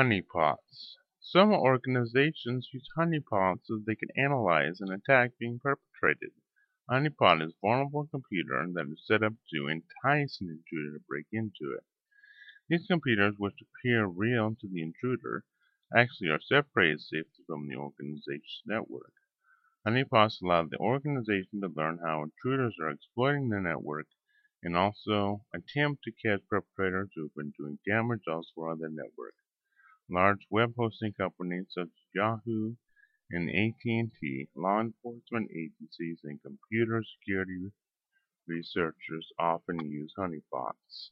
Honeypots. Some organizations use honeypots so they can analyze an attack being perpetrated. A honeypot is a vulnerable computer that is set up to entice an intruder to break into it. These computers, which appear real to the intruder, actually are separated safely from the organization's network. Honeypots allow the organization to learn how intruders are exploiting the network and also attempt to catch perpetrators who have been doing damage elsewhere on the network. Large web hosting companies such as Yahoo and AT&T, law enforcement agencies, and computer security researchers often use honeypots.